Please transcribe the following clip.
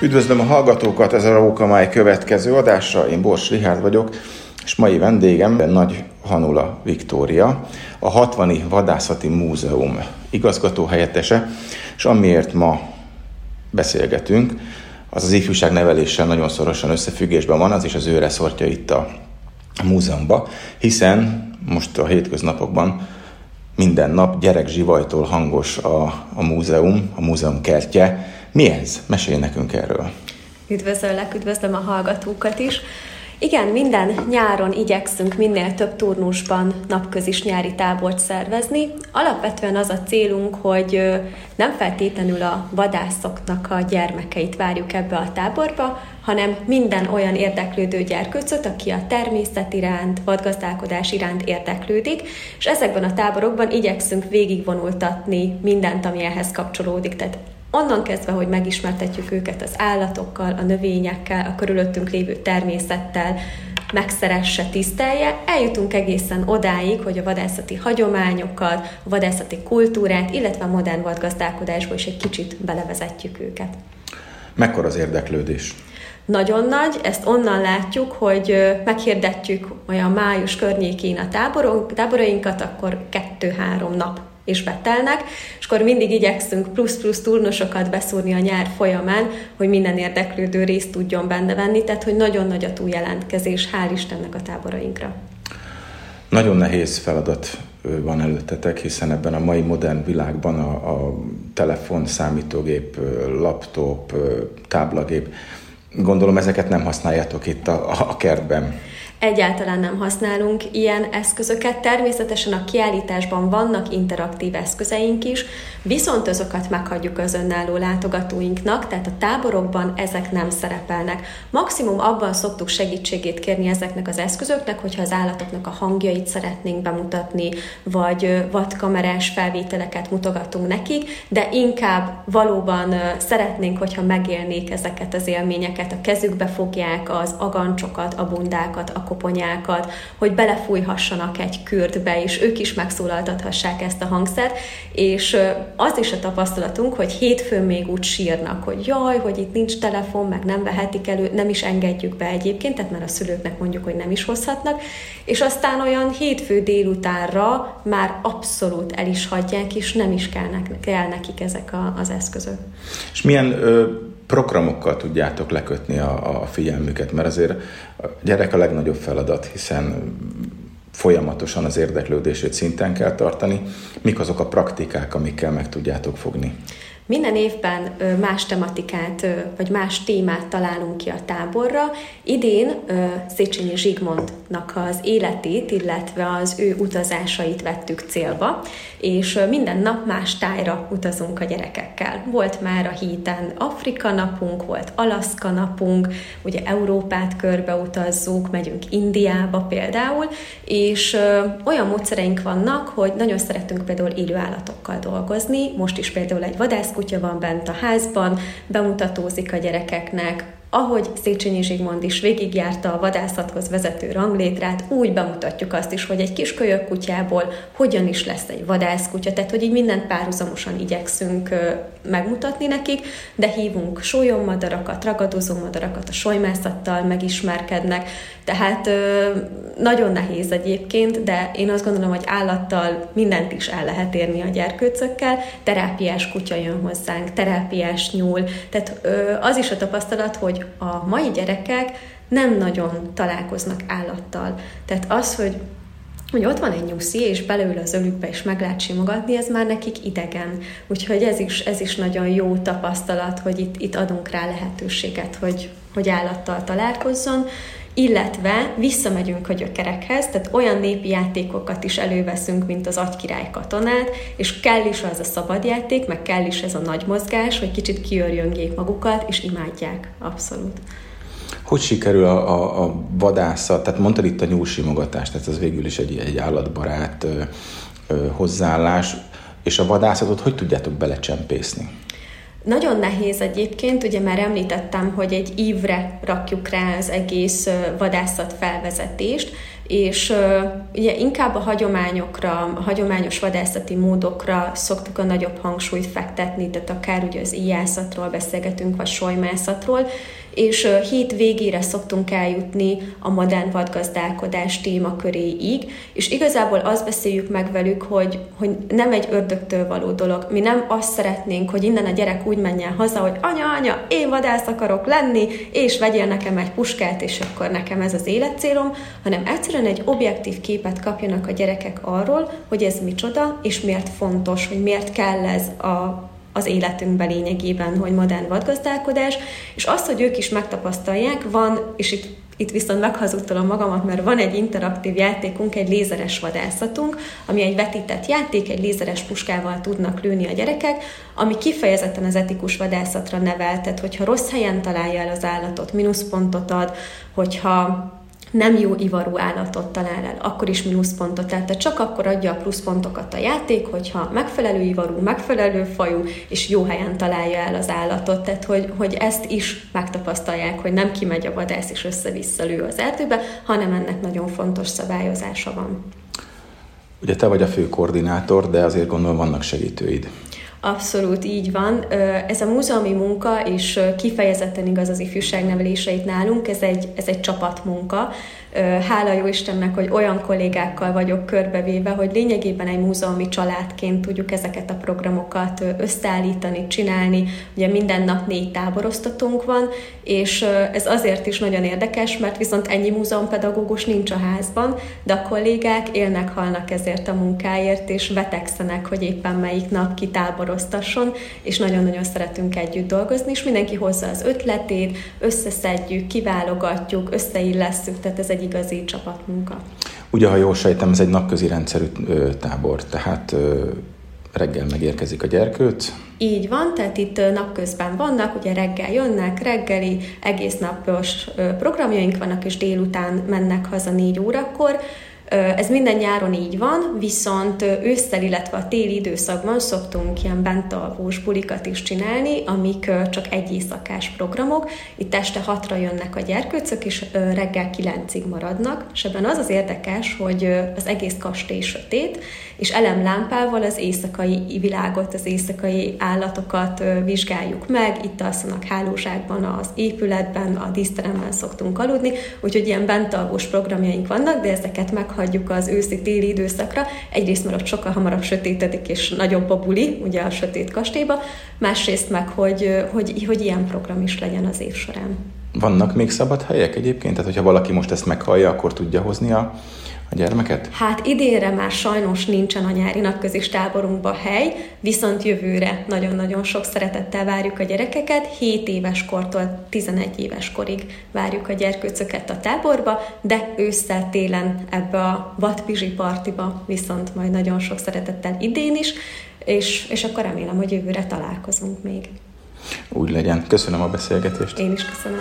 Üdvözlöm a hallgatókat, ez a Rókamály következő adása, én Bors Rihárd vagyok, és mai vendégem Nagy Hanula Viktória, a 60 Vadászati Múzeum igazgató helyettese, és amiért ma beszélgetünk, az az ifjúság neveléssel nagyon szorosan összefüggésben van, az is az ő reszortja itt a múzeumban, hiszen most a hétköznapokban minden nap gyerek zsivajtól hangos a, a múzeum, a múzeum kertje. Mi ez? Mesélj nekünk erről. Üdvözöllek, üdvözlöm a hallgatókat is. Igen, minden nyáron igyekszünk minél több turnusban napközis nyári tábort szervezni. Alapvetően az a célunk, hogy nem feltétlenül a vadászoknak a gyermekeit várjuk ebbe a táborba, hanem minden olyan érdeklődő gyerkőcöt, aki a természet iránt, vadgazdálkodás iránt érdeklődik, és ezekben a táborokban igyekszünk végigvonultatni mindent, ami ehhez kapcsolódik. Tehát Onnan kezdve, hogy megismertetjük őket az állatokkal, a növényekkel, a körülöttünk lévő természettel, megszeresse, tisztelje, eljutunk egészen odáig, hogy a vadászati hagyományokat, a vadászati kultúrát, illetve a modern vadgazdálkodásba is egy kicsit belevezetjük őket. Mekkora az érdeklődés? Nagyon nagy, ezt onnan látjuk, hogy meghirdetjük olyan május környékén a táborainkat, akkor kettő-három nap és betelnek, és akkor mindig igyekszünk plusz-plusz turnusokat beszúrni a nyár folyamán, hogy minden érdeklődő részt tudjon benne venni, tehát hogy nagyon nagy a túljelentkezés, hál' Istennek a táborainkra. Nagyon nehéz feladat van előttetek, hiszen ebben a mai modern világban a, a telefon, számítógép, laptop, táblagép, gondolom ezeket nem használjátok itt a, a kertben. Egyáltalán nem használunk ilyen eszközöket. Természetesen a kiállításban vannak interaktív eszközeink is, viszont azokat meghagyjuk az önálló látogatóinknak, tehát a táborokban ezek nem szerepelnek. Maximum abban szoktuk segítségét kérni ezeknek az eszközöknek, hogyha az állatoknak a hangjait szeretnénk bemutatni, vagy vadkamerás felvételeket mutogatunk nekik, de inkább valóban szeretnénk, hogyha megélnék ezeket az élményeket, a kezükbe fogják az agancsokat, a bundákat, a koponyákat, hogy belefújhassanak egy kürtbe, és ők is megszólaltathassák ezt a hangszert, és az is a tapasztalatunk, hogy hétfőn még úgy sírnak, hogy jaj, hogy itt nincs telefon, meg nem vehetik elő, nem is engedjük be egyébként, tehát már a szülőknek mondjuk, hogy nem is hozhatnak, és aztán olyan hétfő délutánra már abszolút el is hagyják, és nem is kell, kell nekik ezek a, az eszközök. És milyen ö, programokkal tudjátok lekötni a, a figyelmüket, mert azért a gyerek a legnagyobb feladat, hiszen folyamatosan az érdeklődését szinten kell tartani. Mik azok a praktikák, amikkel meg tudjátok fogni? Minden évben más tematikát, vagy más témát találunk ki a táborra. Idén Széchenyi Zsigmondnak az életét, illetve az ő utazásait vettük célba, és minden nap más tájra utazunk a gyerekekkel. Volt már a héten Afrika napunk, volt Alaszka napunk, ugye Európát körbe utazzuk, megyünk Indiába például, és olyan módszereink vannak, hogy nagyon szeretünk például élő állatokkal dolgozni, most is például egy vadász kutya van bent a házban, bemutatózik a gyerekeknek, ahogy Széchenyi Zsigmond is végigjárta a vadászathoz vezető ranglétrát, úgy bemutatjuk azt is, hogy egy kis kölyök kutyából hogyan is lesz egy vadászkutya, tehát hogy így mindent párhuzamosan igyekszünk megmutatni nekik, de hívunk sólyommadarakat, ragadozó madarakat, a solymászattal megismerkednek, tehát nagyon nehéz egyébként, de én azt gondolom, hogy állattal mindent is el lehet érni a gyerkőcökkel, terápiás kutya jön hozzánk, terápiás nyúl, tehát az is a tapasztalat, hogy hogy a mai gyerekek nem nagyon találkoznak állattal. Tehát az, hogy hogy ott van egy nyuszi, és beleül az ölükbe, és meg lehet simogatni, ez már nekik idegen. Úgyhogy ez is, ez is nagyon jó tapasztalat, hogy itt, itt adunk rá lehetőséget, hogy, hogy állattal találkozzon illetve visszamegyünk a gyökerekhez, tehát olyan népi játékokat is előveszünk, mint az agykirály katonát, és kell is az a szabadjáték, meg kell is ez a nagy mozgás, hogy kicsit kiörjöngék magukat, és imádják, abszolút. Hogy sikerül a, a, a vadászat, tehát mondtad itt a nyúlsimogatást, tehát ez végül is egy, egy állatbarát ö, ö, hozzáállás, és a vadászatot hogy tudjátok belecsempészni? Nagyon nehéz egyébként, ugye már említettem, hogy egy ívre rakjuk rá az egész vadászat felvezetést, és ugye inkább a hagyományokra, a hagyományos vadászati módokra szoktuk a nagyobb hangsúlyt fektetni, tehát akár ugye az íjászatról beszélgetünk, vagy solymászatról, és hét végére szoktunk eljutni a modern vadgazdálkodás témaköréig, és igazából azt beszéljük meg velük, hogy, hogy nem egy ördögtől való dolog. Mi nem azt szeretnénk, hogy innen a gyerek úgy menjen haza, hogy anya, anya, én vadász akarok lenni, és vegyél nekem egy puskát, és akkor nekem ez az életcélom, hanem egyszerűen egy objektív képet kapjanak a gyerekek arról, hogy ez micsoda, és miért fontos, hogy miért kell ez a az életünkben lényegében, hogy modern vadgazdálkodás, és azt, hogy ők is megtapasztalják, van, és itt itt viszont meghazudtolom magamat, mert van egy interaktív játékunk, egy lézeres vadászatunk, ami egy vetített játék, egy lézeres puskával tudnak lőni a gyerekek, ami kifejezetten az etikus vadászatra neveltet, hogyha rossz helyen találja el az állatot, mínuszpontot ad, hogyha nem jó ivarú állatot talál el, akkor is mínuszpontot. Tehát csak akkor adja a pluszpontokat a játék, hogyha megfelelő ivarú, megfelelő fajú, és jó helyen találja el az állatot. Tehát, hogy, hogy ezt is megtapasztalják, hogy nem kimegy a vadász és össze-vissza lő az erdőbe, hanem ennek nagyon fontos szabályozása van. Ugye te vagy a fő koordinátor, de azért gondolom vannak segítőid. Abszolút így van. Ez a múzeumi munka, és kifejezetten igaz az ifjúságneveléseit nálunk, ez egy, ez egy csapatmunka. Hála jó Istennek, hogy olyan kollégákkal vagyok körbevéve, hogy lényegében egy múzeumi családként tudjuk ezeket a programokat összeállítani, csinálni. Ugye minden nap négy táborosztatónk van, és ez azért is nagyon érdekes, mert viszont ennyi múzeumpedagógus nincs a házban, de a kollégák élnek, halnak ezért a munkáért, és vetekszenek, hogy éppen melyik nap kitáboroztasson, és nagyon-nagyon szeretünk együtt dolgozni, és mindenki hozza az ötletét, összeszedjük, kiválogatjuk, összeillesszük, tehát ez egy igazi csapatmunka. Ugye, ha jól sejtem, ez egy napközi rendszerű tábor, tehát reggel megérkezik a gyerkőt. Így van, tehát itt napközben vannak, ugye reggel jönnek, reggeli, egész napos programjaink vannak, és délután mennek haza négy órakor. Ez minden nyáron így van, viszont ősszel, illetve a téli időszakban szoktunk ilyen bentalvós bulikat is csinálni, amik csak egy éjszakás programok. Itt este hatra jönnek a gyerkőcök, és reggel kilencig maradnak, és ebben az az érdekes, hogy az egész kastély sötét, és elemlámpával az éjszakai világot, az éjszakai állatokat vizsgáljuk meg, itt alszanak hálózsákban az épületben, a díszteremben szoktunk aludni, úgyhogy ilyen bentalvós programjaink vannak, de ezeket meg hagyjuk az őszi-téli időszakra. Egyrészt, mert ott sokkal hamarabb sötétedik, és nagyobb a buli, ugye a sötét kastélyba, másrészt meg, hogy, hogy, hogy ilyen program is legyen az év során. Vannak még szabad helyek egyébként? Tehát, hogyha valaki most ezt meghallja, akkor tudja hozni a a gyermeket? Hát idénre már sajnos nincsen a nyári napközis táborunkban hely, viszont jövőre nagyon-nagyon sok szeretettel várjuk a gyerekeket. 7 éves kortól 11 éves korig várjuk a gyerkőcöket a táborba, de ősszel, télen ebbe a vadpizsi partiba viszont majd nagyon sok szeretettel idén is, és, és akkor remélem, hogy jövőre találkozunk még. Úgy legyen. Köszönöm a beszélgetést. Én is köszönöm.